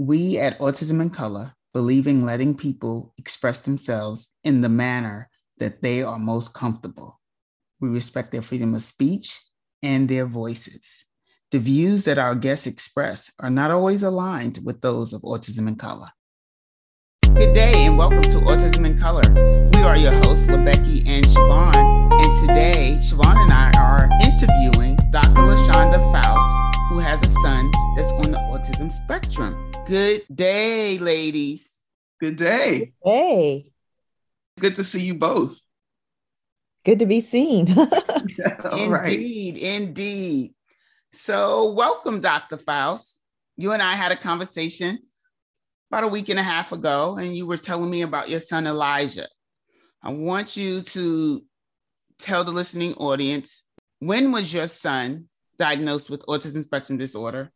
We at Autism in Color believe in letting people express themselves in the manner that they are most comfortable. We respect their freedom of speech and their voices. The views that our guests express are not always aligned with those of Autism in Color. Good day and welcome to Autism in Color. We are your hosts, LeBecky and Siobhan. And today, Siobhan and I are interviewing Dr. LaShonda Faust, who has a son that's on the autism spectrum. Good day, ladies. Good day. Hey. Good to see you both. Good to be seen. indeed, right. indeed. So, welcome, Dr. Faust. You and I had a conversation about a week and a half ago, and you were telling me about your son Elijah. I want you to tell the listening audience when was your son diagnosed with autism spectrum disorder?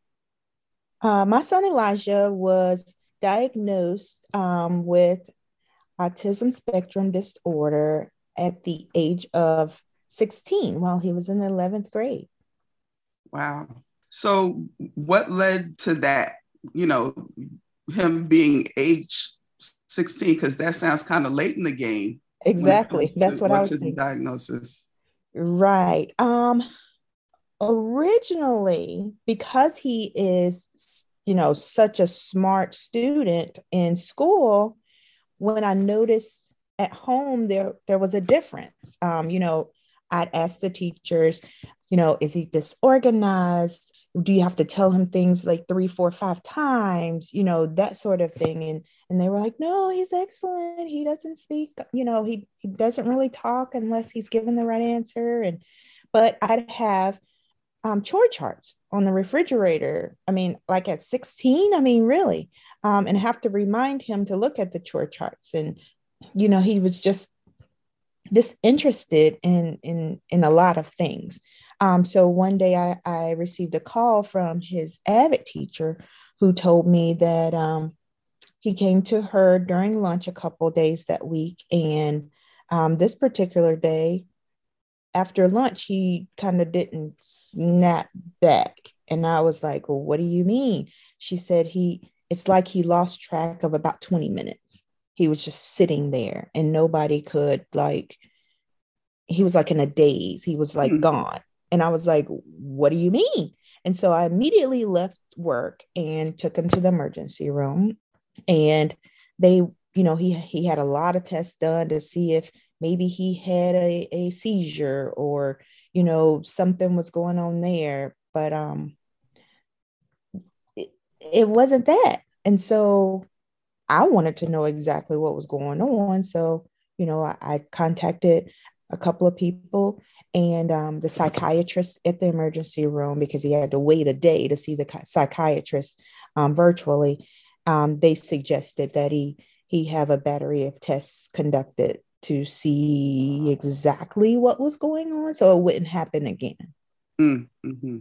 Uh, my son Elijah was diagnosed um, with autism spectrum disorder at the age of 16 while he was in the 11th grade. Wow. So, what led to that? You know, him being age 16 because that sounds kind of late in the game exactly that's what i was thinking. diagnosis right um originally because he is you know such a smart student in school when i noticed at home there there was a difference. Um you know i'd ask the teachers you know is he disorganized? Do you have to tell him things like three four five times? You know that sort of thing. And and they were like no he's excellent. He doesn't speak you know he, he doesn't really talk unless he's given the right answer. And but i'd have um, chore charts on the refrigerator i mean like at 16 i mean really um, and have to remind him to look at the chore charts and you know he was just disinterested in in in a lot of things um, so one day I, I received a call from his AVID teacher who told me that um, he came to her during lunch a couple days that week. And um, this particular day, after lunch, he kind of didn't snap back. And I was like, Well, what do you mean? She said, He, it's like he lost track of about 20 minutes. He was just sitting there and nobody could, like, he was like in a daze. He was like mm-hmm. gone. And I was like, what do you mean? And so I immediately left work and took him to the emergency room. And they, you know, he he had a lot of tests done to see if maybe he had a, a seizure or, you know, something was going on there. But um it, it wasn't that. And so I wanted to know exactly what was going on. So, you know, I, I contacted a couple of people and um, the psychiatrist at the emergency room because he had to wait a day to see the psychiatrist um, virtually. Um, they suggested that he he have a battery of tests conducted to see exactly what was going on, so it wouldn't happen again. Mm, mm-hmm,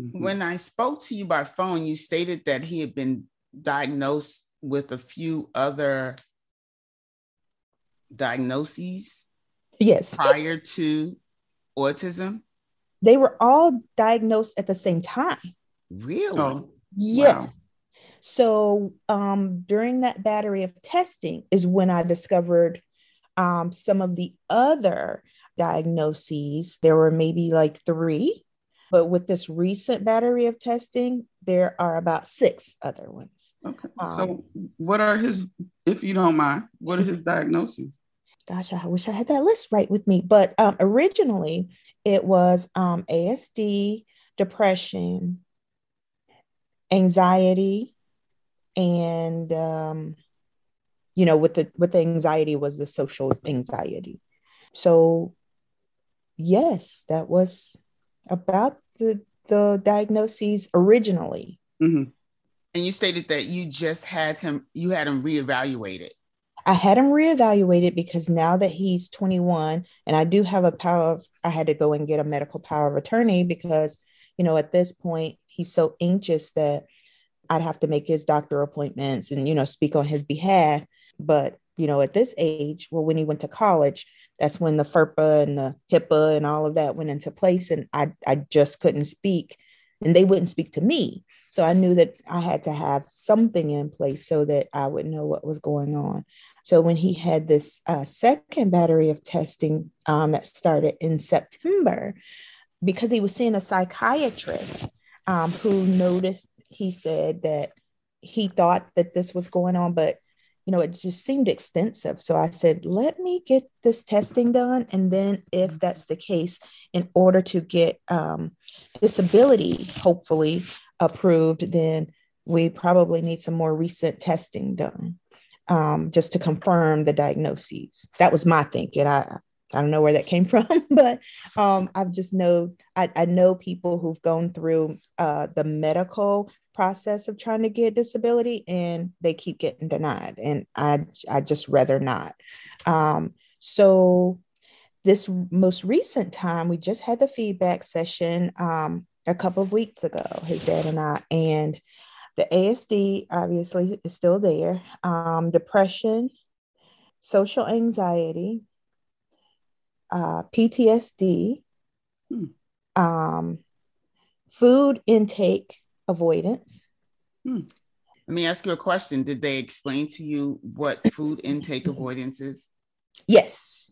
mm-hmm. When I spoke to you by phone, you stated that he had been diagnosed with a few other diagnoses yes prior to autism they were all diagnosed at the same time really oh, yes wow. so um, during that battery of testing is when i discovered um, some of the other diagnoses there were maybe like three but with this recent battery of testing there are about six other ones okay um, so what are his if you don't mind what are his diagnoses gosh, I wish I had that list right with me. But um, originally, it was um, ASD, depression, anxiety, and um, you know, with the with the anxiety was the social anxiety. So, yes, that was about the the diagnoses originally. Mm-hmm. And you stated that you just had him, you had him reevaluated. I had him reevaluated because now that he's 21 and I do have a power of, I had to go and get a medical power of attorney because, you know, at this point, he's so anxious that I'd have to make his doctor appointments and, you know, speak on his behalf. But, you know, at this age, well, when he went to college, that's when the FERPA and the HIPAA and all of that went into place. And I, I just couldn't speak and they wouldn't speak to me. So I knew that I had to have something in place so that I would know what was going on. So when he had this uh, second battery of testing um, that started in September, because he was seeing a psychiatrist um, who noticed, he said that he thought that this was going on, but you know, it just seemed extensive. So I said, let me get this testing done. And then, if mm-hmm. that's the case, in order to get um, disability hopefully approved, then we probably need some more recent testing done um, just to confirm the diagnoses. That was my thinking. I, I don't know where that came from, but um, I've just know I, I know people who've gone through uh, the medical process of trying to get disability and they keep getting denied and i i just rather not um, so this most recent time we just had the feedback session um, a couple of weeks ago his dad and i and the asd obviously is still there um, depression social anxiety uh, ptsd hmm. um, food intake avoidance. Hmm. Let me ask you a question. Did they explain to you what food intake avoidance is? Yes.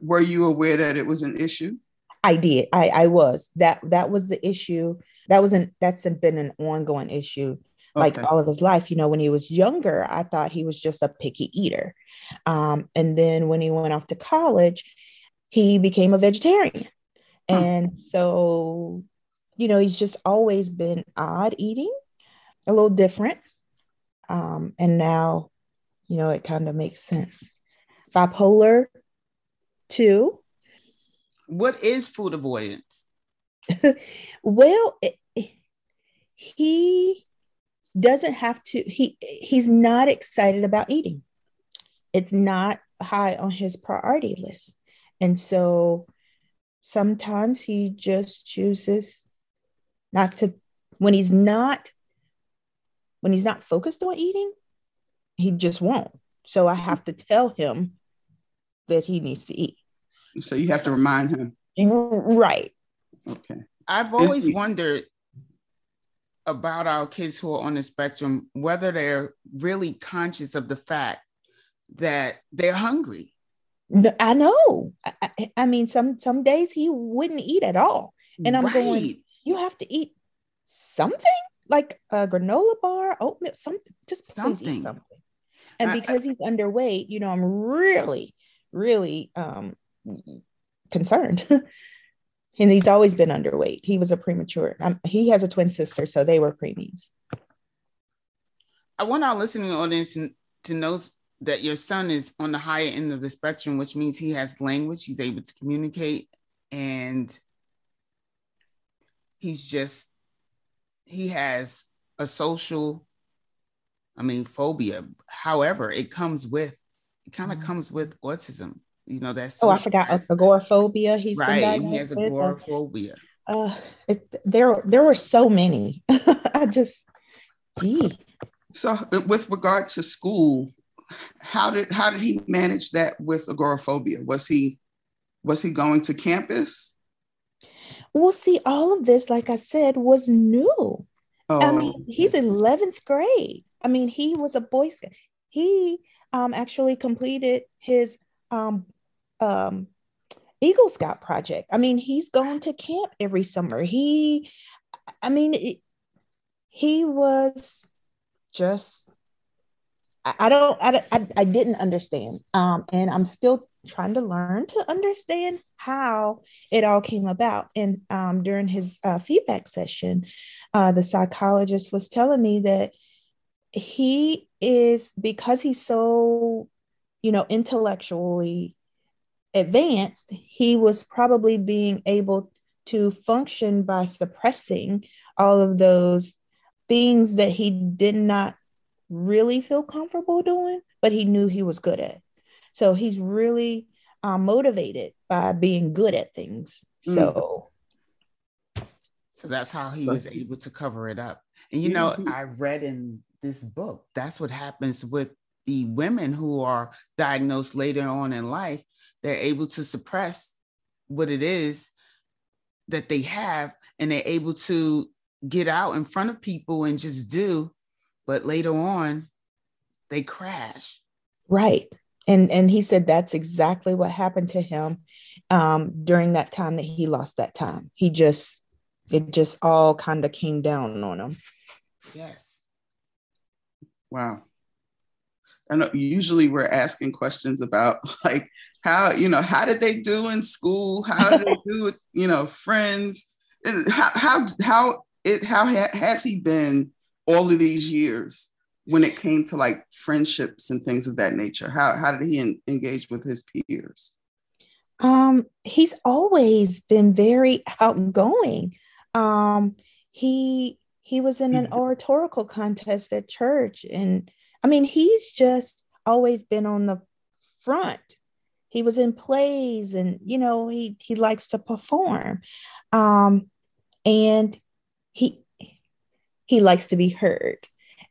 Were you aware that it was an issue? I did. I, I was. That that was the issue. That was an that's been an ongoing issue like okay. all of his life. You know, when he was younger, I thought he was just a picky eater. Um, and then when he went off to college, he became a vegetarian. And so you know, he's just always been odd eating, a little different. Um, and now, you know, it kind of makes sense. Bipolar two. What is food avoidance? well, it, he doesn't have to he he's not excited about eating it's not high on his priority list and so sometimes he just chooses not to when he's not when he's not focused on eating he just won't. So i have to tell him that he needs to eat. So you have to remind him. Right. Okay. I've always he- wondered about our kids who are on the spectrum whether they're really conscious of the fact that they're hungry. I know. I, I mean some some days he wouldn't eat at all. And i'm right. going you have to eat something like a granola bar, oatmeal, something. Just please something. eat something. And because I, he's underweight, you know, I'm really, really um, concerned. and he's always been underweight. He was a premature. Um, he has a twin sister, so they were preemies. I want our listening audience to know that your son is on the higher end of the spectrum, which means he has language, he's able to communicate, and he's just he has a social i mean phobia. However it comes with it kind of mm-hmm. comes with autism you know that's oh i forgot agoraphobia he's right he has agoraphobia. Uh it, there there were so many. I just gee. so with regard to school how did how did he manage that with agoraphobia? Was he was he going to campus well, see, all of this, like I said, was new. Oh. I mean, he's 11th grade. I mean, he was a Boy Scout. He um, actually completed his um, um, Eagle Scout project. I mean, he's going to camp every summer. He, I mean, it, he was just, I, I don't, I, I, I didn't understand. Um, and I'm still trying to learn to understand how it all came about. And um, during his uh, feedback session, uh, the psychologist was telling me that he is, because he's so, you know, intellectually advanced, he was probably being able to function by suppressing all of those things that he did not really feel comfortable doing, but he knew he was good at. So he's really uh, motivated by being good at things. Mm. So, so that's how he was able to cover it up. And you know. I read in this book that's what happens with the women who are diagnosed later on in life. They're able to suppress what it is that they have, and they're able to get out in front of people and just do, but later on they crash. Right. And and he said that's exactly what happened to him um, during that time that he lost that time. He just it just all kind of came down on him. Yes. Wow. I know usually we're asking questions about like how, you know, how did they do in school? How did they do with, you know, friends? How how how it how ha- has he been all of these years when it came to like friendships and things of that nature? How how did he en- engage with his peers? Um, he's always been very outgoing. Um, he he was in an mm-hmm. oratorical contest at church, and I mean, he's just always been on the front. He was in plays, and you know, he he likes to perform, um, and he he likes to be heard.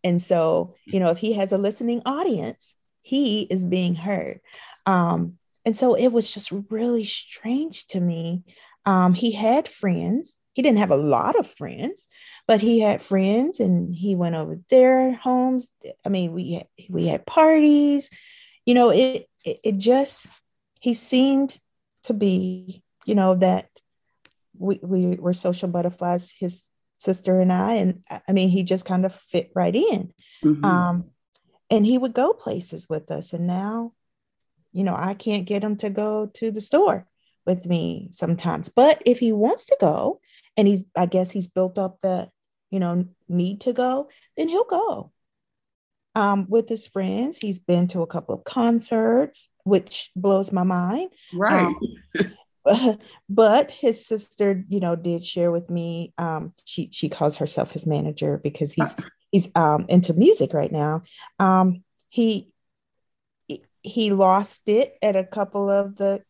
And so, you know, if he has a listening audience, he is being heard. Um, and so it was just really strange to me. Um, he had friends. He didn't have a lot of friends, but he had friends, and he went over their homes. I mean, we had, we had parties. You know, it, it it just he seemed to be, you know, that we we were social butterflies. His sister and I, and I mean, he just kind of fit right in. Mm-hmm. Um, and he would go places with us, and now you know, I can't get him to go to the store with me sometimes. But if he wants to go and he's, I guess he's built up that, you know, need to go, then he'll go. Um, with his friends, he's been to a couple of concerts, which blows my mind. Right. Um, but his sister, you know, did share with me. Um, she she calls herself his manager because he's he's um, into music right now. Um, he he lost it at a couple of the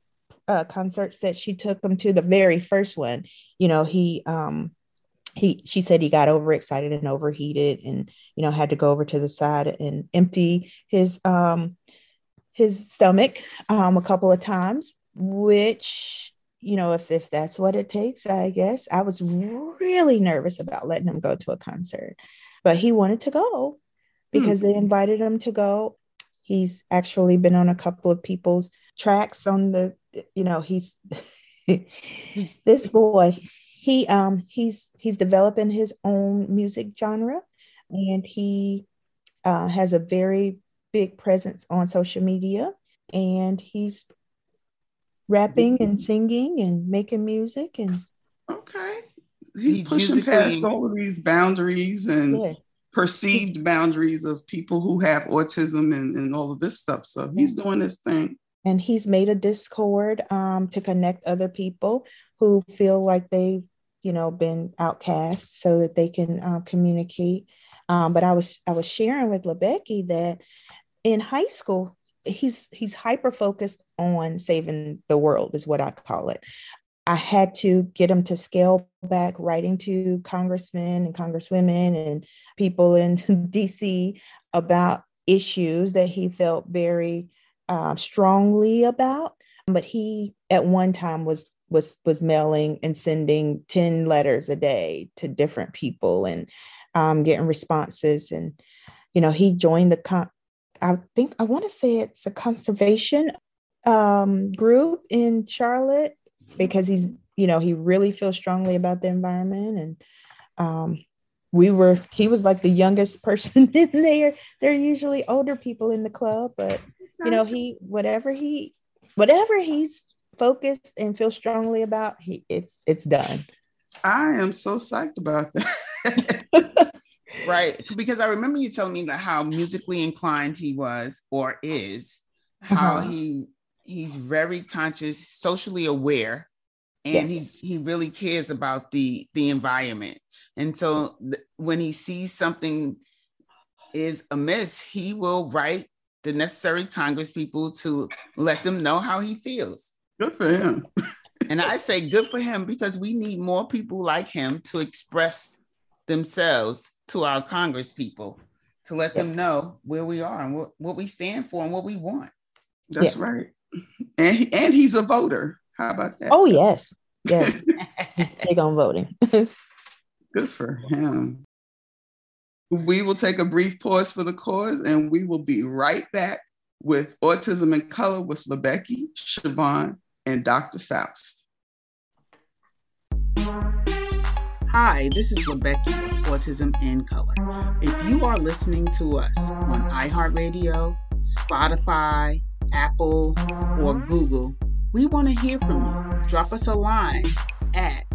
uh, concerts that she took him to. The very first one, you know, he um he she said he got overexcited and overheated, and you know had to go over to the side and empty his um his stomach um a couple of times, which you know if if that's what it takes, I guess I was really nervous about letting him go to a concert, but he wanted to go because hmm. they invited him to go He's actually been on a couple of people's tracks on the, you know, he's he's this boy. He um he's he's developing his own music genre and he uh, has a very big presence on social media and he's rapping and singing and making music and okay he's, he's pushing past all of these boundaries and yeah perceived boundaries of people who have autism and, and all of this stuff. So he's doing his thing. And he's made a Discord um, to connect other people who feel like they've, you know, been outcast so that they can uh, communicate. Um, but I was I was sharing with LeBecky that in high school, he's he's hyper focused on saving the world is what I call it. I had to get him to scale back writing to congressmen and congresswomen and people in DC about issues that he felt very uh, strongly about. But he at one time was was was mailing and sending 10 letters a day to different people and um, getting responses. And, you know, he joined the con- I think I want to say it's a conservation um, group in Charlotte because he's you know he really feels strongly about the environment and um, we were he was like the youngest person in there. They're usually older people in the club but you know he whatever he whatever he's focused and feels strongly about he it's it's done. I am so psyched about that right because i remember you telling me that how musically inclined he was or is how uh-huh. he he's very conscious, socially aware, and yes. he he really cares about the the environment. And so th- when he sees something is amiss, he will write the necessary Congress people to let them know how he feels. Good for him. and I say good for him because we need more people like him to express themselves to our Congress people to let yes. them know where we are and what, what we stand for and what we want. That's yeah. right and and he's a voter. How about that? Oh yes, yes, he's big on voting. Good Good for him. We will take a brief pause for the cause and we will be right back with Autism in Color with LeBecky, Siobhan, and Dr. Faust. Hi, this is LeBecky of Autism in Color. If you are listening to us on iHeartRadio, Spotify, Apple, or Google, we want to hear from you. Drop us a line at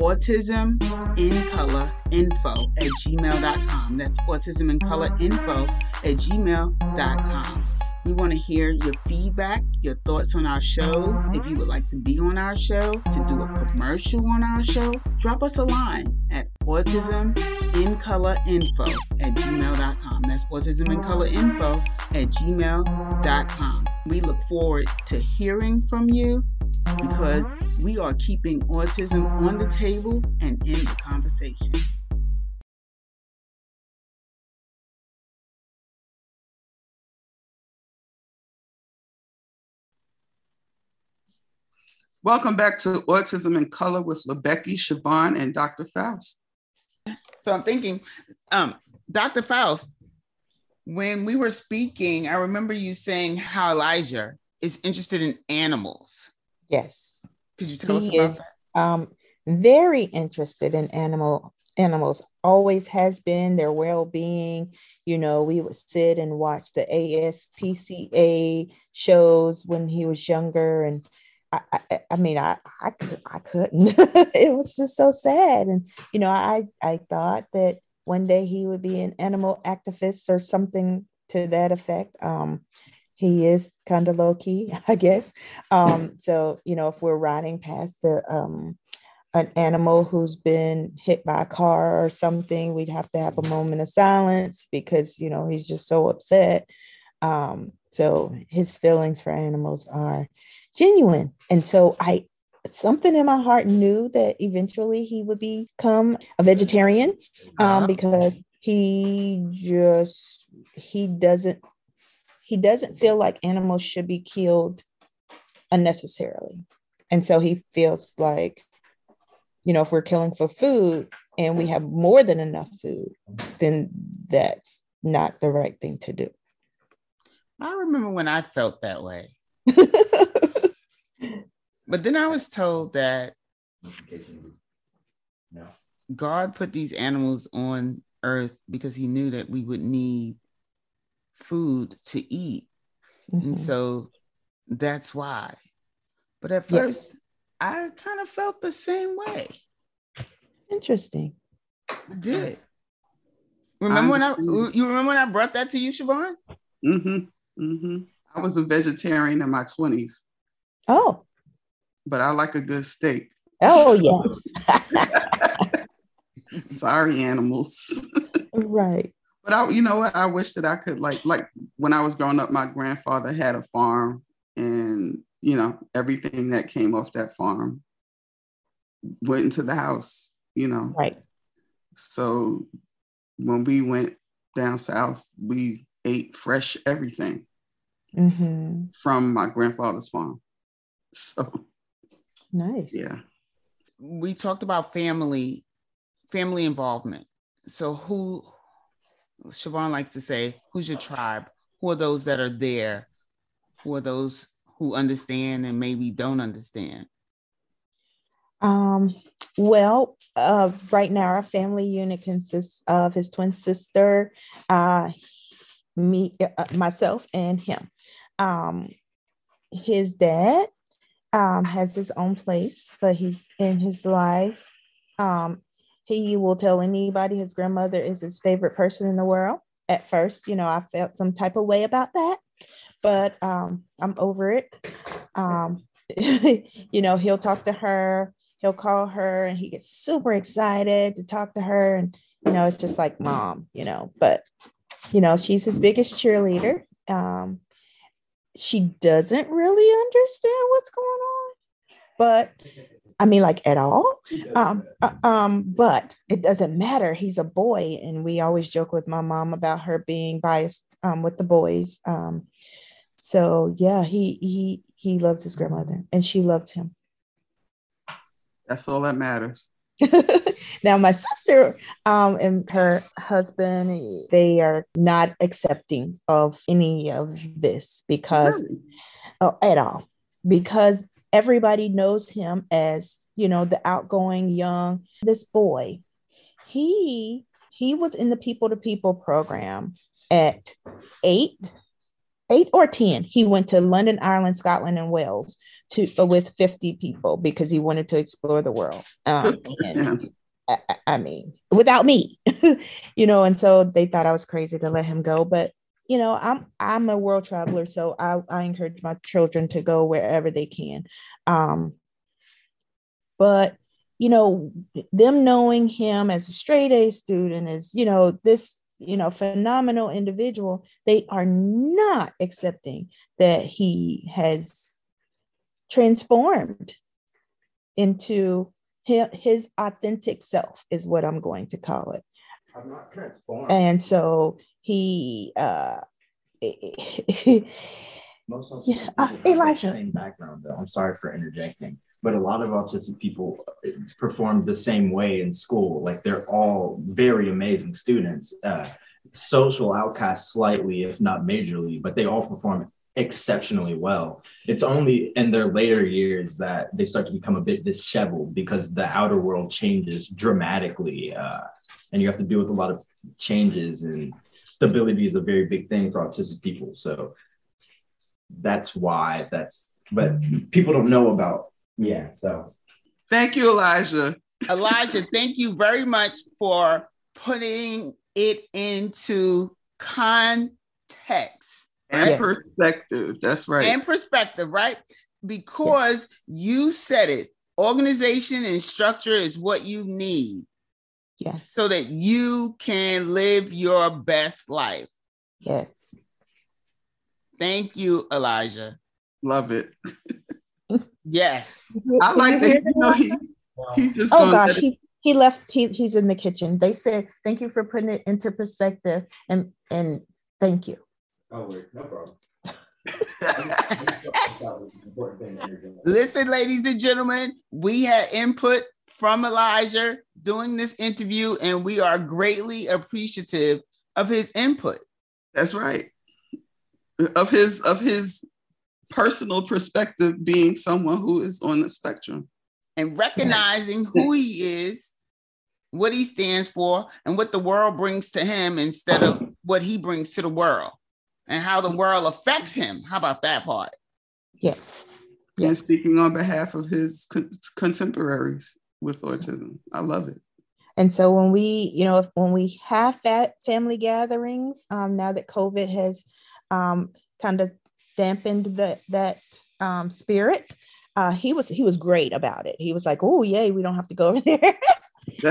autismincolor.info at gmail.com. That's autismincolor.info at gmail.com. We want to hear your feedback, your thoughts on our shows. If you would like to be on our show, to do a commercial on our show, drop us a line at autismincolor.info at gmail.com. That's autismincolor.info at gmail.com. We look forward to hearing from you because we are keeping autism on the table and in the conversation. Welcome back to Autism in Color with LeBecky, Siobhan, and Dr. Faust. So I'm thinking, um, Dr. Faust, when we were speaking, I remember you saying how Elijah is interested in animals. Yes. Could you tell he us about is, that? Um, very interested in animal animals always has been their well-being you know we would sit and watch the aspca shows when he was younger and I, I, I mean, I, I, I couldn't. it was just so sad. And, you know, I, I thought that one day he would be an animal activist or something to that effect. Um, he is kind of low key, I guess. Um, so, you know, if we're riding past the, um, an animal who's been hit by a car or something, we'd have to have a moment of silence because, you know, he's just so upset. Um, so his feelings for animals are genuine. And so I something in my heart knew that eventually he would become a vegetarian um, because he just he doesn't he doesn't feel like animals should be killed unnecessarily. And so he feels like you know if we're killing for food and we have more than enough food then that's not the right thing to do. I remember when i felt that way But then I was told that God put these animals on earth because he knew that we would need food to eat. Mm-hmm. And so that's why. But at first, yes. I kind of felt the same way. Interesting. I did. Remember when I you remember when I brought that to you, Siobhan? Mm-hmm. Mm-hmm. I was a vegetarian in my 20s. Oh but I like a good steak. Oh yes. Sorry, animals. right. But I, you know what? I wish that I could like like when I was growing up, my grandfather had a farm, and you know everything that came off that farm went into the house. You know. Right. So when we went down south, we ate fresh everything mm-hmm. from my grandfather's farm. So Nice. Yeah. We talked about family, family involvement. So who Siobhan likes to say, who's your tribe? Who are those that are there? Who are those who understand and maybe don't understand? Um, well, uh, right now our family unit consists of his twin sister, uh, me, uh, myself, and him. Um, his dad um, has his own place, but he's in his life. Um, he will tell anybody his grandmother is his favorite person in the world. At first, you know, I felt some type of way about that, but um, I'm over it. Um, you know, he'll talk to her, he'll call her, and he gets super excited to talk to her. And, you know, it's just like mom, you know, but, you know, she's his biggest cheerleader. Um, she doesn't really understand what's going on, but I mean, like at all. Um, uh, um, but it doesn't matter. He's a boy, and we always joke with my mom about her being biased um, with the boys. Um, so yeah, he he he loves his grandmother, and she loved him. That's all that matters. now my sister um, and her husband, they are not accepting of any of this because really? oh, at all, because everybody knows him as you know the outgoing young this boy. He he was in the people to people program at eight eight or 10 he went to london ireland scotland and wales to uh, with 50 people because he wanted to explore the world. Um, and, I, I mean without me you know and so they thought i was crazy to let him go but you know i'm i'm a world traveler so i, I encourage my children to go wherever they can. Um, but you know them knowing him as a straight a student as you know this you know phenomenal individual they are not accepting that he has transformed into his authentic self is what i'm going to call it i'm not transformed and so he uh most of yeah, uh, Elijah. same background though. I'm sorry for interjecting but a lot of autistic people perform the same way in school. Like they're all very amazing students, uh, social outcasts slightly, if not majorly, but they all perform exceptionally well. It's only in their later years that they start to become a bit disheveled because the outer world changes dramatically, uh, and you have to deal with a lot of changes. And stability is a very big thing for autistic people. So that's why that's. But people don't know about yeah. So thank you, Elijah. Elijah, thank you very much for putting it into context and yeah. perspective. That's right. And perspective, right? Because yeah. you said it. Organization and structure is what you need. Yes. So that you can live your best life. Yes. Thank you, Elijah. Love it. Yes. I like that. You know, he, he's just oh gosh, he, he left. He, he's in the kitchen. They said, "Thank you for putting it into perspective," and and thank you. Oh wait, no problem. Listen, ladies and gentlemen, we had input from Elijah doing this interview, and we are greatly appreciative of his input. That's right. Of his of his personal perspective being someone who is on the spectrum and recognizing who he is what he stands for and what the world brings to him instead of what he brings to the world and how the world affects him how about that part yes, yes. and speaking on behalf of his co- contemporaries with autism i love it and so when we you know when we have that family gatherings um, now that covid has um, kind of dampened that that um, spirit. Uh, he was he was great about it. He was like, "Oh, yay, we don't have to go over there."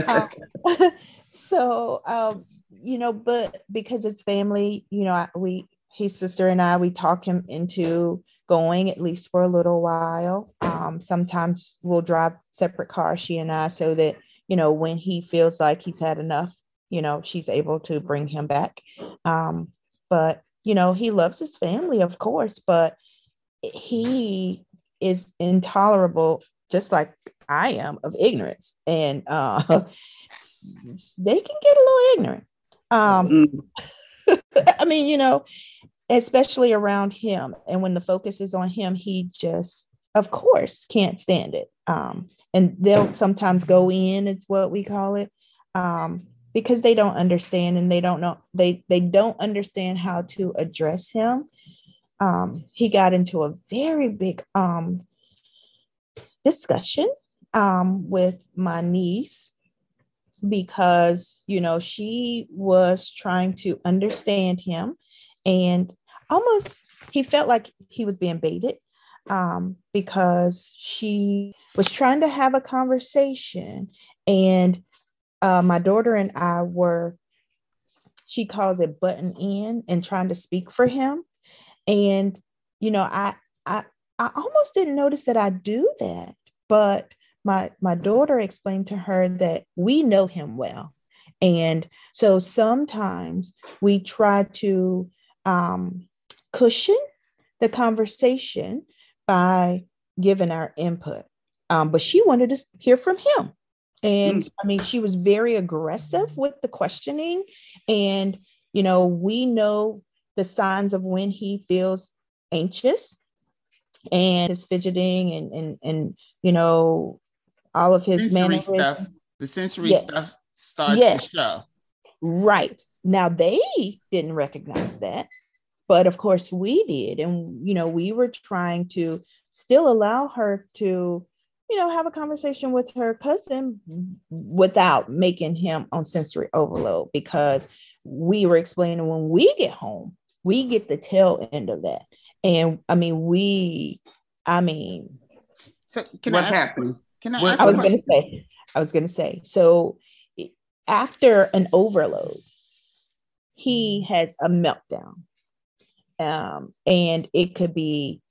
uh, so um, you know, but because it's family, you know, we his sister and I we talk him into going at least for a little while. Um, sometimes we'll drive separate cars, she and I, so that you know when he feels like he's had enough, you know, she's able to bring him back. Um, but you know, he loves his family, of course, but he is intolerable, just like I am, of ignorance. And uh, they can get a little ignorant. Um, mm-hmm. I mean, you know, especially around him. And when the focus is on him, he just, of course, can't stand it. Um, and they'll sometimes go in, it's what we call it. Um, because they don't understand and they don't know they they don't understand how to address him um, he got into a very big um, discussion um, with my niece because you know she was trying to understand him and almost he felt like he was being baited um, because she was trying to have a conversation and uh, my daughter and I were, she calls it button in and trying to speak for him. And, you know, I, I, I almost didn't notice that I do that, but my, my daughter explained to her that we know him well. And so sometimes we try to um, cushion the conversation by giving our input. Um, but she wanted to hear from him. And mm. I mean, she was very aggressive with the questioning. And, you know, we know the signs of when he feels anxious and his fidgeting and and and you know all of his sensory stuff the sensory yes. stuff starts yes. to show right now they didn't recognize that but of course we did. And you know we were trying to still allow her to you know have a conversation with her cousin without making him on sensory overload because we were explaining when we get home we get the tail end of that. And i mean we i mean so can what I ask, happened? can i ask i was going to say i was going to say so after an overload he has a meltdown. Um, and it could be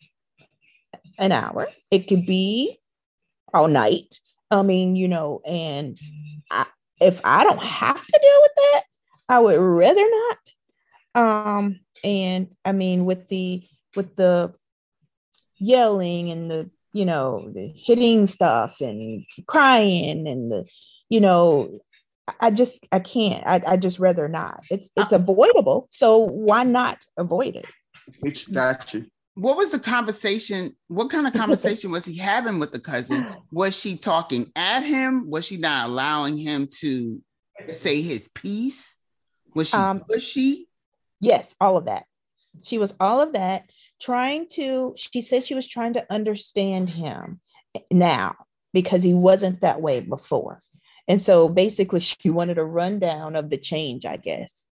an hour. It could be all night. I mean you know and I, if i don't have to deal with that i would rather not. Um and i mean with the with the yelling and the you know the hitting stuff and crying and the you know I just I can't. I, I just rather not. It's it's avoidable. So why not avoid it? It's got you. What was the conversation? What kind of conversation was he having with the cousin? Was she talking at him? Was she not allowing him to say his piece? Was she um, pushy? Yes, all of that. She was all of that, trying to, she said she was trying to understand him now because he wasn't that way before. And so basically, she wanted a rundown of the change, I guess,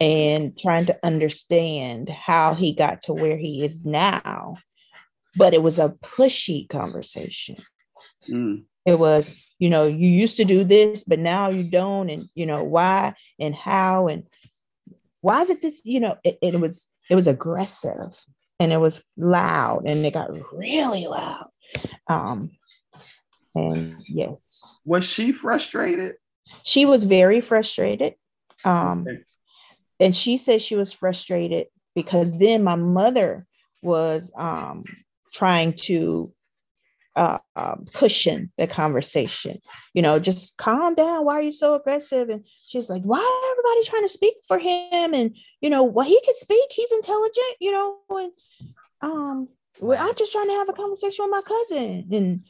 and trying to understand how he got to where he is now. But it was a pushy conversation. Mm. It was, you know, you used to do this, but now you don't. And, you know, why and how and why is it this, you know, it, it was, it was aggressive and it was loud and it got really loud. Um, and yes. Was she frustrated? She was very frustrated. Um, okay. And she said she was frustrated because then my mother was um, trying to uh, um, cushion the conversation. You know, just calm down. Why are you so aggressive? And she's like, why everybody trying to speak for him? And you know, well, he can speak. He's intelligent. You know, and um, well, I'm just trying to have a conversation with my cousin. And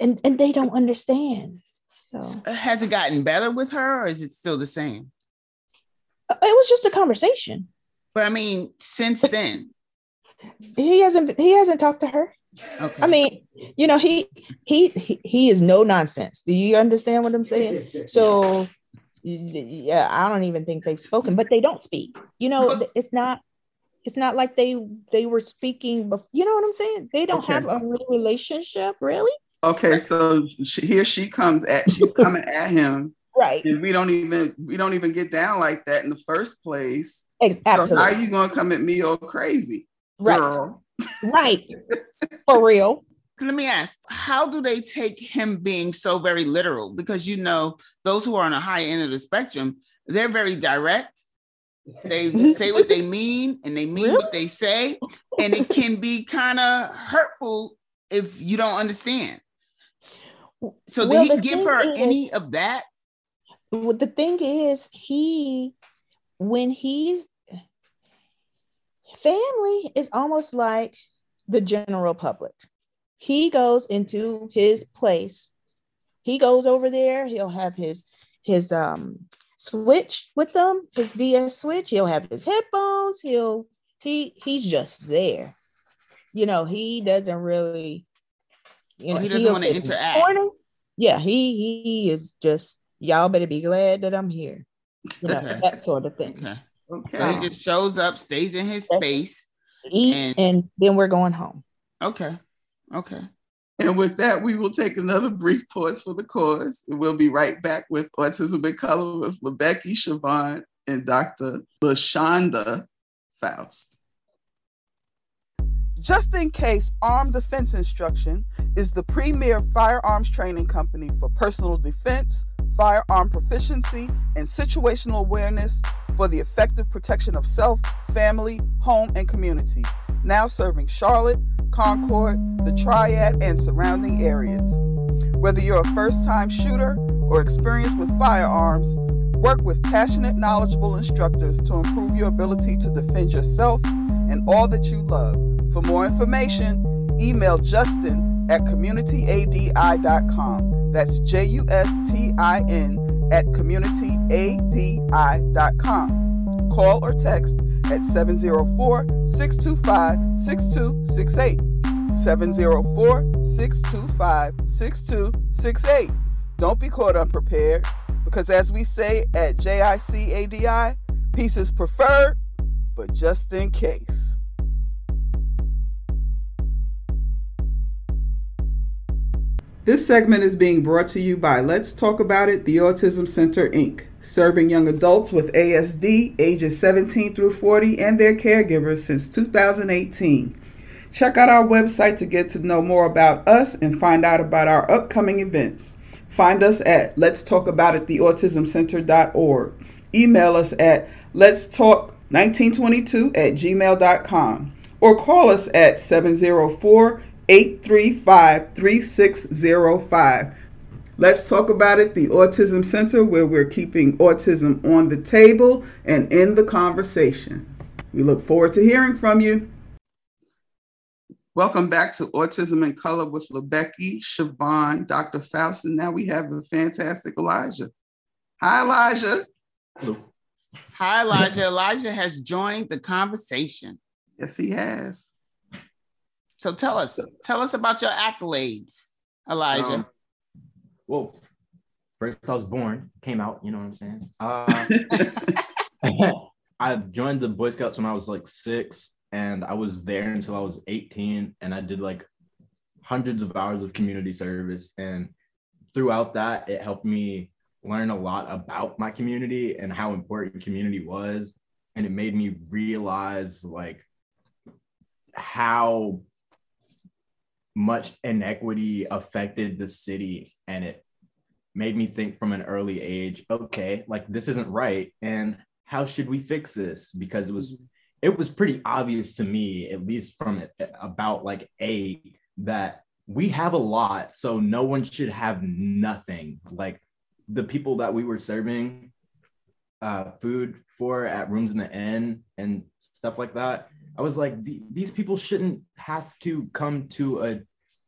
and and they don't understand. So has it gotten better with her, or is it still the same? Uh, it was just a conversation. But I mean, since then, he hasn't he hasn't talked to her. Okay. I mean, you know, he, he he he is no nonsense. Do you understand what I'm saying? So yeah, I don't even think they've spoken, but they don't speak. You know, it's not it's not like they they were speaking but you know what i'm saying they don't okay. have a real relationship really Okay, so she, here she comes at she's coming at him. Right. And we don't even we don't even get down like that in the first place. Absolutely. So how are you gonna come at me all crazy? Right. Girl? Right. For real. Let me ask, how do they take him being so very literal? Because you know, those who are on a high end of the spectrum, they're very direct. They say what they mean and they mean really? what they say. And it can be kind of hurtful if you don't understand. So well, did he give her is, any of that? Well, the thing is, he when he's family is almost like the general public. He goes into his place. He goes over there. He'll have his his um switch with them, his DS switch. He'll have his headphones. He'll he he's just there. You know, he doesn't really you know, oh, he doesn't want to interact. Yeah, he he is just y'all better be glad that I'm here. You know, okay. that sort of thing. Okay. Okay. So he just shows up, stays in his space, eats, and, and then we're going home. Okay. Okay. And with that, we will take another brief pause for the cause. And we'll be right back with Autism in Color with LeBecky Siobhan and Dr. LaShonda Faust. Just in Case Armed Defense Instruction is the premier firearms training company for personal defense, firearm proficiency, and situational awareness for the effective protection of self, family, home, and community. Now serving Charlotte, Concord, the Triad, and surrounding areas. Whether you're a first time shooter or experienced with firearms, work with passionate, knowledgeable instructors to improve your ability to defend yourself and all that you love. For more information, email Justin at communityadi.com. That's J U S T I N at communityadi.com. Call or text at 704 625 6268. 704 625 6268. Don't be caught unprepared because, as we say at JICADI, peace is preferred, but just in case. This segment is being brought to you by Let's Talk About It, the Autism Center, Inc., serving young adults with ASD ages 17 through 40 and their caregivers since 2018. Check out our website to get to know more about us and find out about our upcoming events. Find us at Let's Talk About It, the Autism Center.org. Email us at Let's Talk 1922 at gmail.com or call us at 704 835 3605. Let's talk about it, the Autism Center, where we're keeping autism on the table and in the conversation. We look forward to hearing from you. Welcome back to Autism in Color with LeBecky, Siobhan, Dr. Faust, and now we have the fantastic Elijah. Hi, Elijah. Hello. Hi, Elijah. Elijah has joined the conversation. Yes, he has. So tell us, tell us about your accolades, Elijah. Um, well, first I was born, came out, you know what I'm saying? Uh, I joined the Boy Scouts when I was like six, and I was there until I was 18, and I did like hundreds of hours of community service. And throughout that, it helped me learn a lot about my community and how important community was. And it made me realize like how much inequity affected the city and it made me think from an early age okay like this isn't right and how should we fix this because it was mm-hmm. it was pretty obvious to me at least from it, about like a that we have a lot so no one should have nothing like the people that we were serving uh, food for at rooms in the inn and stuff like that I was like, these people shouldn't have to come to a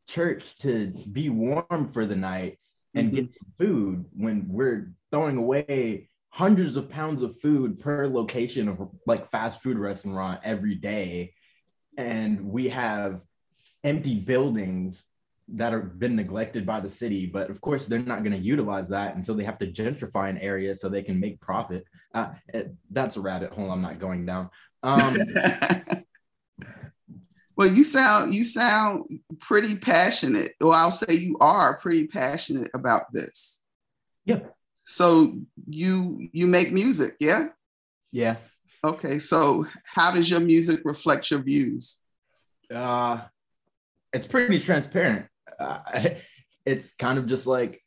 church to be warm for the night and mm-hmm. get some food when we're throwing away hundreds of pounds of food per location of like fast food restaurant every day. And we have empty buildings that have been neglected by the city. But of course, they're not going to utilize that until they have to gentrify an area so they can make profit. Uh, that's a rabbit hole I'm not going down. Um, well, you sound you sound pretty passionate. Or I'll say you are pretty passionate about this. Yeah. So you you make music, yeah? Yeah. Okay, so how does your music reflect your views? Uh it's pretty transparent. Uh, it's kind of just like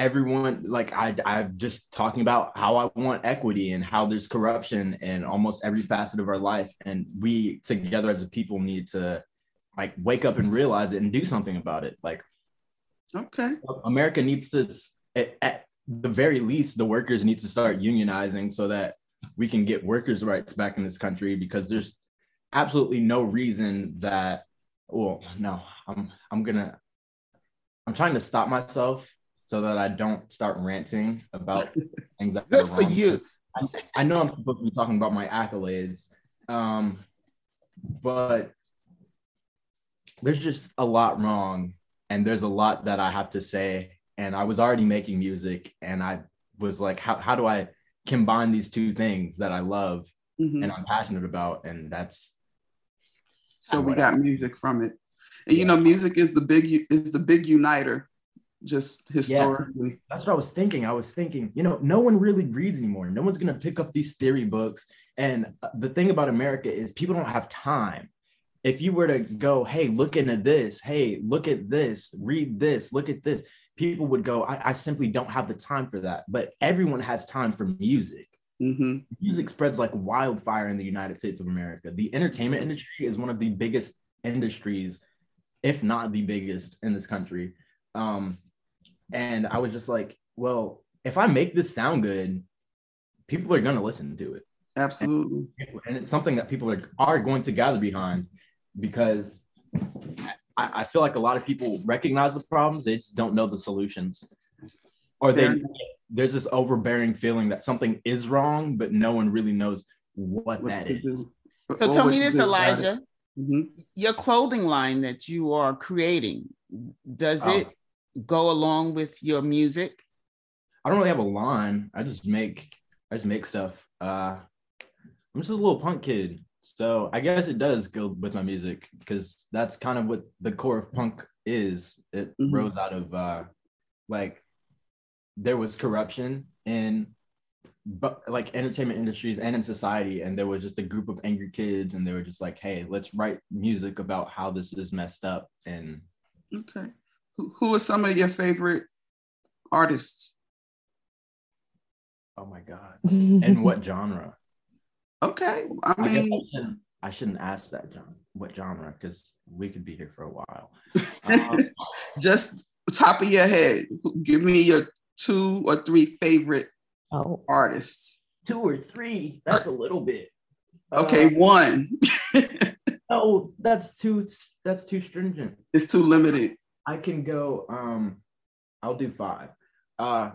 everyone like I I'm just talking about how I want equity and how there's corruption in almost every facet of our life. And we together as a people need to like wake up and realize it and do something about it. Like okay. America needs to at, at the very least the workers need to start unionizing so that we can get workers rights back in this country because there's absolutely no reason that well no I'm I'm to I'm trying to stop myself so that I don't start ranting about things that Good for you. I, I, know I'm supposed to be talking about my accolades, um, but there's just a lot wrong, and there's a lot that I have to say. And I was already making music, and I was like, how how do I combine these two things that I love mm-hmm. and I'm passionate about? And that's so we got music from it. And you know, music is the big is the big uniter just historically. Yeah, that's what I was thinking. I was thinking, you know, no one really reads anymore. No one's going to pick up these theory books. And uh, the thing about America is people don't have time. If you were to go, hey, look into this, hey, look at this, read this, look at this, people would go, I, I simply don't have the time for that. But everyone has time for music. Mm-hmm. Music spreads like wildfire in the United States of America. The entertainment industry is one of the biggest industries, if not the biggest, in this country Um, and I was just like, well, if I make this sound good, people are gonna listen to it. Absolutely. And, and it's something that people are, are going to gather behind because I, I feel like a lot of people recognize the problems, they just don't know the solutions. Or they Fair. there's this overbearing feeling that something is wrong, but no one really knows what What that to is. do. So Or tell me this, do about it. Elijah. Mhm. Your clothing line that you are creating, does Oh. it go along with your music? I don't really have a line. I just make I just make stuff. Uh I'm just a little punk kid. So I guess it does go with my music because that's kind of what the core of punk is. It Mhm. rose out of uh like there was corruption in but like entertainment industries and in society and there was just a group of angry kids and they were just like hey let's write music about how this is messed up and Okay. Who, who are some of your favorite artists? oh my god and what genre Okay. I I I mean, shouldn't, I shouldn't ask that, John. What genre? Because we could be here for a while. Um, just top of your head, give me your two or three favorite Oh, artists. two or three. That's a little bit. Okay, Uh, one. oh, that's too. That's too stringent. it's too limited. I can go. Um, I'll do five. Uh,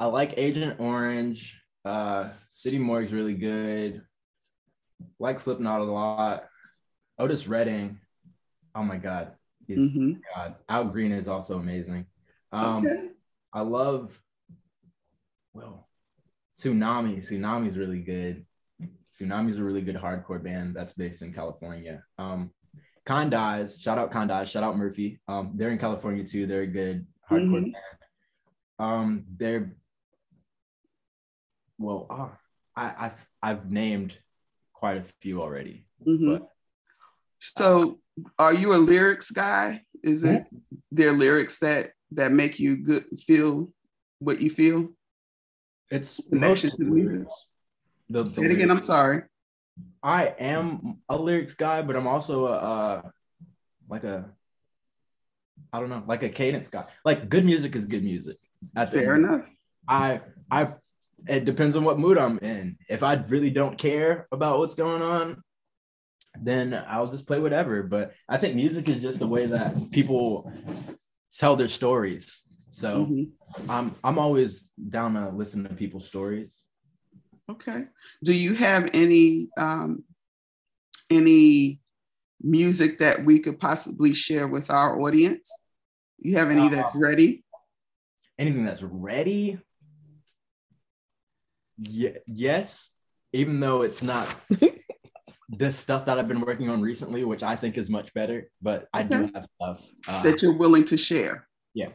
I like Agent Orange. Uh, City Morgue's really good. Like Slipknot a lot. Otis Redding. Oh my God. He's Mhm. God. Al Green is also amazing. Um, okay. I love, well, Tsunami. Tsunami's really good. Tsunami's a really good hardcore band that's based in California. Um, Kind Eyes, shout out Kind Eyes, shout out Murphy. Um, they're in California too. They're a good hardcore Mhm. band. Um, they're well, ah, I, I've I've named quite a few already. Mhm. But So, are you a lyrics guy? Is it their lyrics that that make you good feel what you feel? it's Emotion most to the music. lyrics. The, the Say it again. I'm sorry. I am a lyrics guy, but I'm also a uh, like a I don't know, like a cadence guy. Like good music is good music. Fair end. enough. I I it depends on what mood I'm in. If I really don't care about what's going on, then I'll just play whatever. But I think music is just the way that people tell their stories. So Mhm. I'm I'm always down to listen to people's stories. Okay. Do you have any um, any music that we could possibly share with our audience? You have any that's ready? anything that's ready Ye- yes even though it's not this stuff that i've been working on recently which i think is much better but i do have stuff uh, that you're willing to share? Yeah.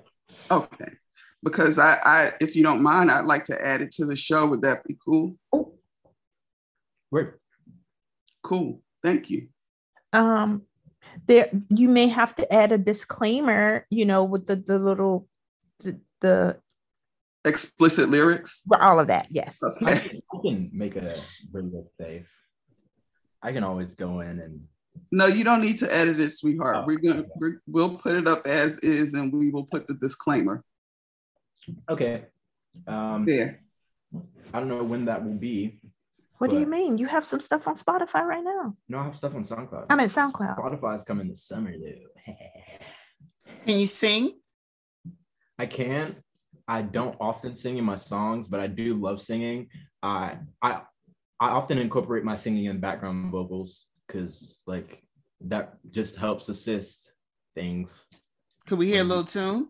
Okay. Because I, I, if you don't mind, I'd like to add it to the show. Would that be cool? we're- Cool. Thank you. um, there you may have to add a disclaimer, you know, with the the little the, the Explicit lyrics. all of that. Yes. I, can, I can make a radio safe i can always go in and No, you don't need to edit it, sweetheart. Oh, we're gonna, okay. we're, we'll put it up as is, and we will put the disclaimer okay um there. i don't know when that will be What do you mean? You have some stuff on Spotify right now. no i have stuff on soundcloud I'm in SoundCloud. spotify's coming this summer though Can you sing? I can. I don't often sing in my songs, but I do love singing. I I I often incorporate my singing in background vocals because like that just helps assist things. Could we hear a little tune?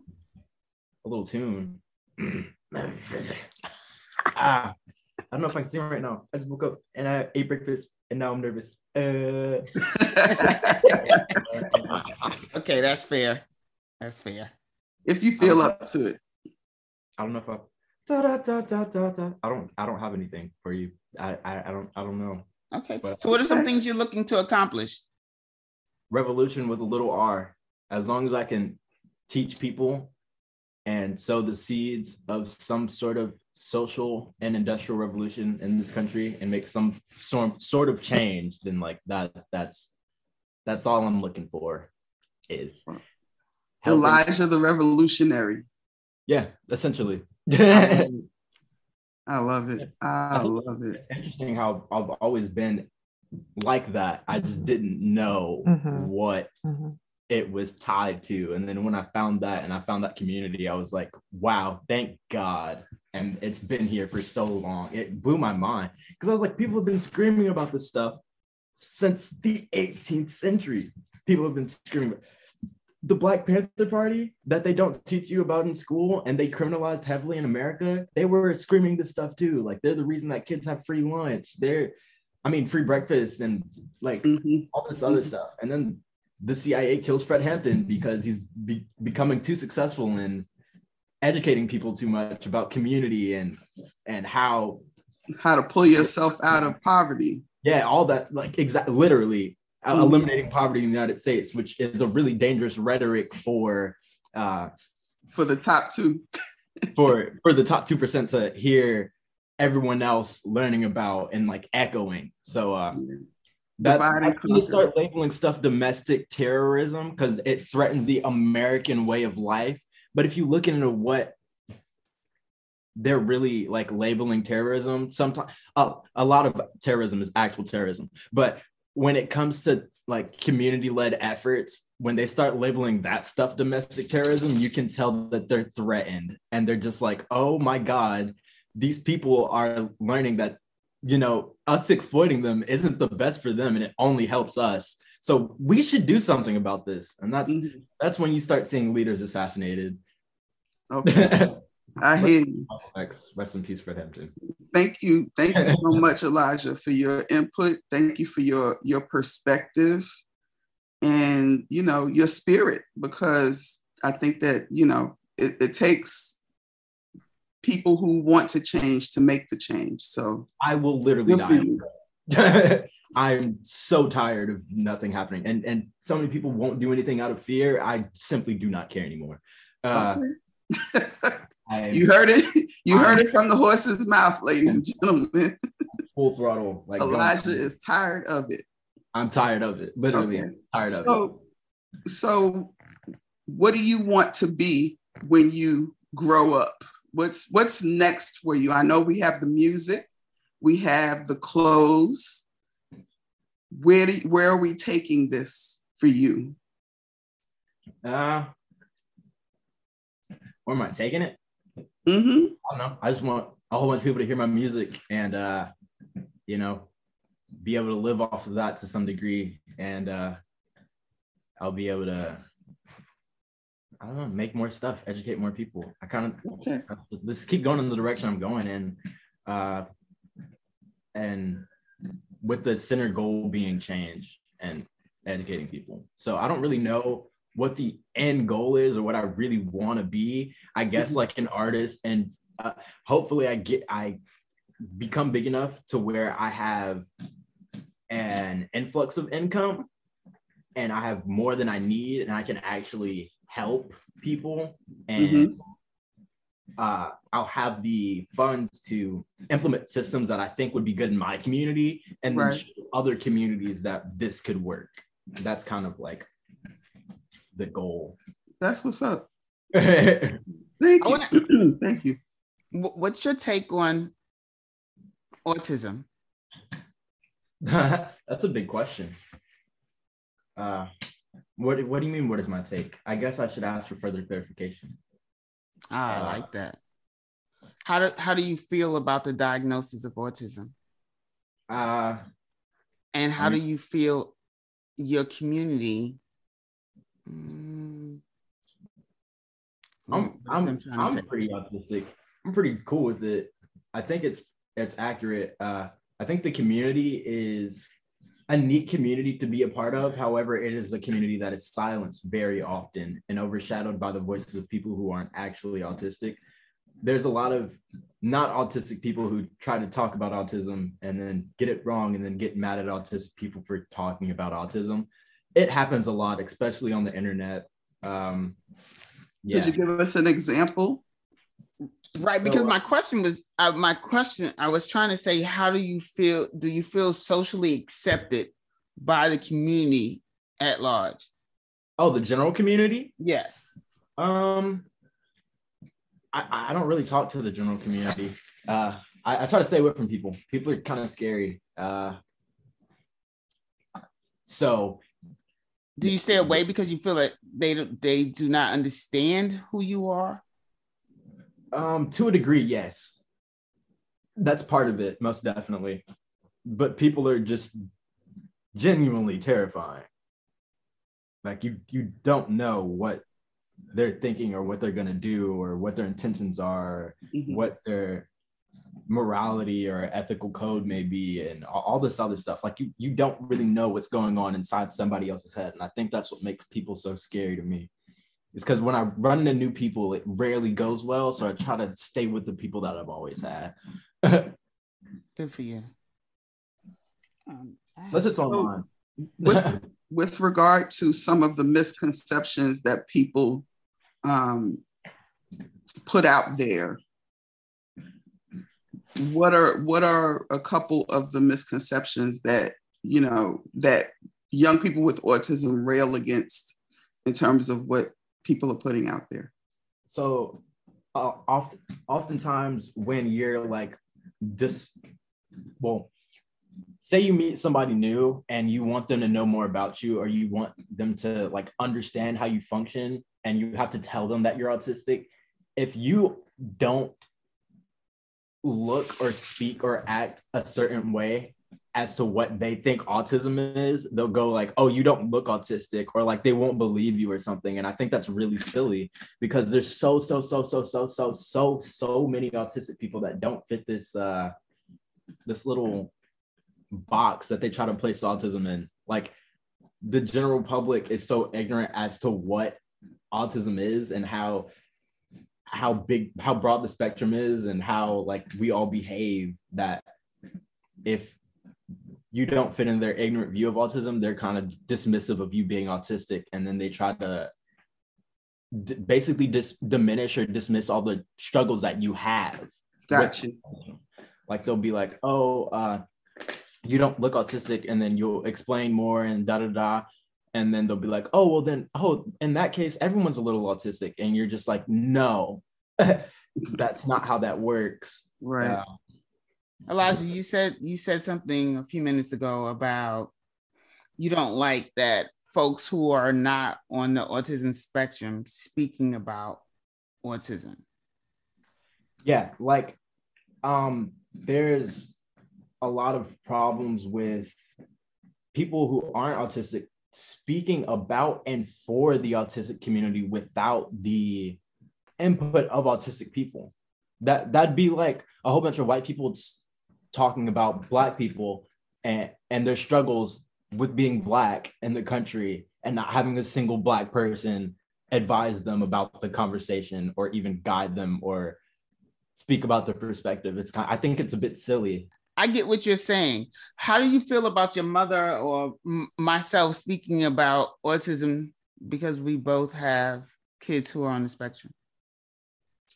A little tune. ah, I don't know if I can sing right now. I just woke up and I ate breakfast and now I'm nervous. Uh, Okay, that's fair. That's fair. if you feel up to it. I don't know if I. Da, da, da, da, da, da. I don't. I don't have anything for you. I. I, I don't. I don't know. Okay. But- So, what are some things you're looking to accomplish? revolution with a little r as long as i can teach people and sow the seeds of some sort of social and industrial revolution in this country and make some sort sort of change then like that that's that's all i'm looking for is helping- Elijah the revolutionary. Yeah, essentially. I love it. I love it. Interesting how I've always been like that. I just didn't know Mhm. what Mhm. It was tied to. And then when I found that and I found that community, I was like, wow, thank God. And it's been here for so long. It blew my mind because I was like, people have been screaming about this stuff since the 18th century. People have been screaming. The Black Panther Party that they don't teach you about in school and they criminalized heavily in America, they were screaming this stuff too. Like they're the reason that kids have free lunch. They're, I mean, free breakfast and like Mhm. all this other stuff. And then the CIA kills Fred Hampton because he's be- becoming too successful in educating people too much about community and and how How to pull yourself out of poverty. yeah all that like exactly literally eliminating poverty in the United States, which is a really dangerous rhetoric for uh For the top two. for for the top two percent to hear everyone else learning about and like echoing. So uh That's I need to start labeling stuff domestic terrorism because it threatens the American way of life. But if you look into what they're really like labeling terrorism, sometimes uh, a lot of terrorism is actual terrorism. But when it comes to like community-led efforts, when they start labeling that stuff domestic terrorism, you can tell that they're threatened and they're just like, oh my God, these people are learning that you know, us exploiting them isn't the best for them and it only helps us. So we should do something about this. And that's Mhm. that's when you start seeing leaders assassinated. Okay. I hear you. Rest in peace, Fred Hampton. Thank you. Thank you so much, Elijah, for your input. Thank you for your your perspective and you know your spirit because I think that you know it, it takes people who want to change to make the change. So I will literally die. I'm so tired of nothing happening. And and so many people won't do anything out of fear. I simply do not care anymore. Uh, okay. I'm you heard it. You heard it from the horse's mouth, ladies and gentlemen. full throttle. Like Elijah is tired of it. I'm tired of it. Literally Okay. I'm tired of it. So, so what do you want to be when you grow up? What's what's next for you? I know we have the music, we have the clothes. Where do, where are we taking this for you? Uh, where am I taking it? Mm-hmm. I don't know. I just want a whole bunch of people to hear my music and uh, you know, be able to live off of that to some degree. And uh I'll be able to I don't know, make more stuff, educate more people. I kind of Okay. let's keep going in the direction I'm going in. Uh and with the center goal being change and educating people. So I don't really know what the end goal is or what I really want to be. I guess Mhm. like an artist and uh, hopefully I get I become big enough to where I have an influx of income and I have more than I need and I can actually help people and uh, I'll have the funds to implement systems that I think would be good in my community and then Right. show other communities that this could work. That's kind of like the goal. That's what's up. Thank you. wanna- Thank you. What's your take on autism? That's a big question. Uh, what, what do you mean? What is my take? I guess I should ask for further clarification. Ah, I Uh, like that. How do how do you feel about the diagnosis of autism? Uh, And how do Mm. you feel your community? Mm, I'm I'm I'm I'm pretty optimistic. I'm pretty cool with it. I think it's it's accurate. Uh, I think the community is a neat community to be a part of. However, it is a community that is silenced very often and overshadowed by the voices of people who aren't actually autistic. There's a lot of not autistic people who try to talk about autism and then get it wrong and then get mad at autistic people for talking about autism. It happens a lot, especially on the internet. Um, yeah. Could you give us an example? Right, because uh, my question was uh, my question. I was trying to say, how do you feel? Do you feel socially accepted by the community at large? Oh, the general community? Yes. Um, I, I don't really talk to the general community. Uh, I, I try to stay away from people. People are kind of scary. Uh, so do you stay away because you feel like they they do not understand who you are? Um, to a degree, yes. That's part of it, most definitely. But people are just genuinely terrifying. Like you you don't know what they're thinking or what they're gonna do or what their intentions are, mm-hmm. what their morality or ethical code may be and all this other stuff like you you don't really know what's going on inside somebody else's head and i think that's what makes people so scary to me is because when i run into new people it rarely goes well so i try to stay with the people that i've always had. Good for you. Um, unless it's online with with regard to some of the misconceptions that people um, put out there what are what are a couple of the misconceptions that you know that young people with autism rail against in terms of what people are putting out there? So uh, often oftentimes when you're like just well say you meet somebody new and you want them to know more about you or you want them to like understand how you function and you have to tell them that you're autistic if you don't look or speak or act a certain way as to what they think autism is, they'll go like, "Oh, you don't look autistic," or like they won't believe you or something. And I think that's really silly because there's so so so so so so so so many autistic people that don't fit this uh this little box that they try to place autism in. Like the general public is so ignorant as to what autism is and how how big how broad the spectrum is and how like we all behave that if you don't fit in their ignorant view of autism they're kind of dismissive of you being autistic and then they try to d- basically dis- diminish or dismiss all the struggles that you have gotcha. like they'll be like oh uh you don't look autistic and then you'll explain more and da da da and then they'll be like oh well then oh in that case everyone's a little autistic and you're just like no that's not how that works. Right. Uh, elijah you said you said something a few minutes ago about you don't like that folks who are not on the autism spectrum speaking about autism yeah like um there's a lot of problems with people who aren't autistic speaking about and for the autistic community without the input of autistic people. That that'd be like a whole bunch of white people talking about black people and and their struggles with being black in the country and not having a single black person advise them about the conversation or even guide them or speak about their perspective. It's kind of, I think it's a bit silly I get what you're saying. How do you feel about your mother or m- myself speaking about autism because we both have kids who are on the spectrum?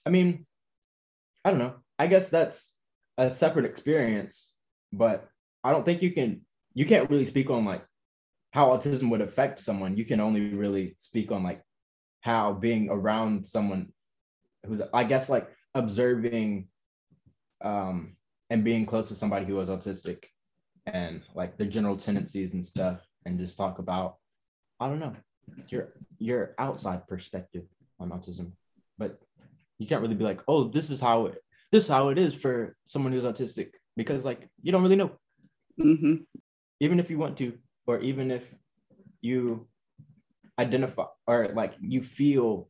I mean, I don't know. I guess that's a separate experience, but I don't think you can you can't really speak on like how autism would affect someone. You can only really speak on like how being around someone who's I guess like observing um and being close to somebody who was autistic and like their general tendencies and stuff and just talk about i don't know your your outside perspective on autism but you can't really be like oh this is how it this is how it is for someone who's autistic because like you don't really know mm-hmm. even if you want to or even if you identify or like you feel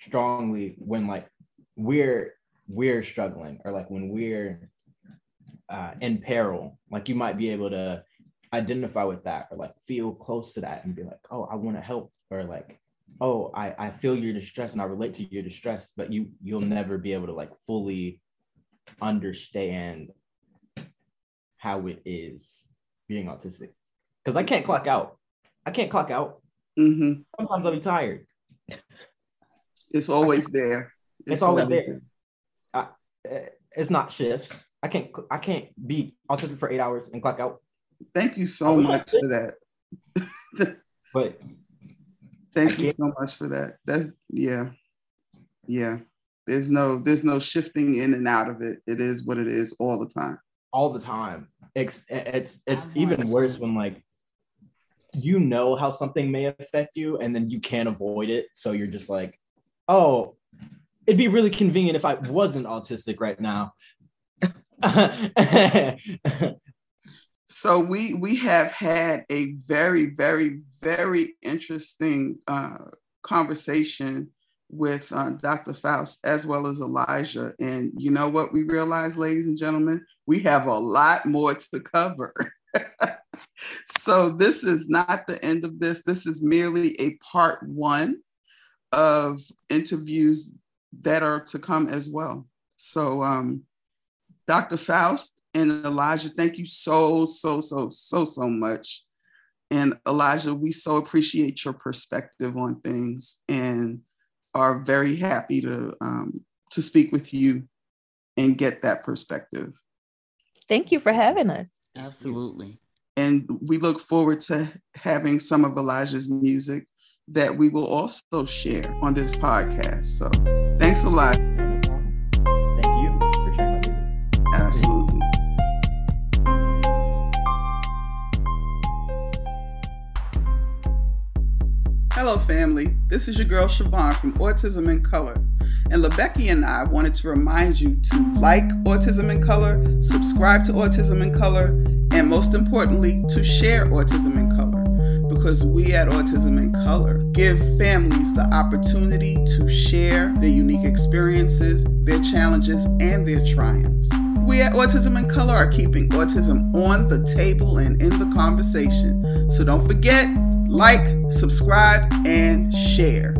strongly when like we're we're struggling or like when we're uh, in peril, like you might be able to identify with that or like feel close to that and be like, oh, I want to help, or like, oh, I, I feel your distress and I relate to your distress, but you you'll never be able to like fully understand how it is being autistic. Because I can't clock out. I can't clock out. Mm-hmm. Sometimes I'll be tired. It's always there. It's, it's always there. I, it's not shifts. I can't I can't be autistic for eight hours and clock out. Thank you so much for that. but Thank you so much for that. That's yeah. Yeah. There's no there's no shifting in and out of it. It is what it is all the time. All the time. It's it's it's even worse when like you know how something may affect you and then you can't avoid it. So you're just like, oh, it'd be really convenient if I wasn't autistic right now. so we we have had a very very very interesting uh, conversation with uh, Dr. Faust as well as Elijah, and you know what we realized, ladies and gentlemen, we have a lot more to cover. so this is not the end of this. This is merely a part one of interviews that are to come as well. So, um, Dr. Faust and Elijah, thank you so, so, so, so, so much. And Elijah, we so appreciate your perspective on things and are very happy to um, to speak with you and get that perspective. Thank you for having us. Absolutely. And we look forward to having some of Elijah's music that we will also share on this podcast. So thanks a lot. Family. This is your girl Siobhan from Autism in Color. And LeBecky and I wanted to remind you to like Autism in Color, subscribe to Autism in Color, and most importantly, to share Autism in Color. Because we at Autism in Color give families the opportunity to share their unique experiences, their challenges, and their triumphs. We at Autism in Color are keeping autism on the table and in the conversation. So don't forget, like, subscribe, and share.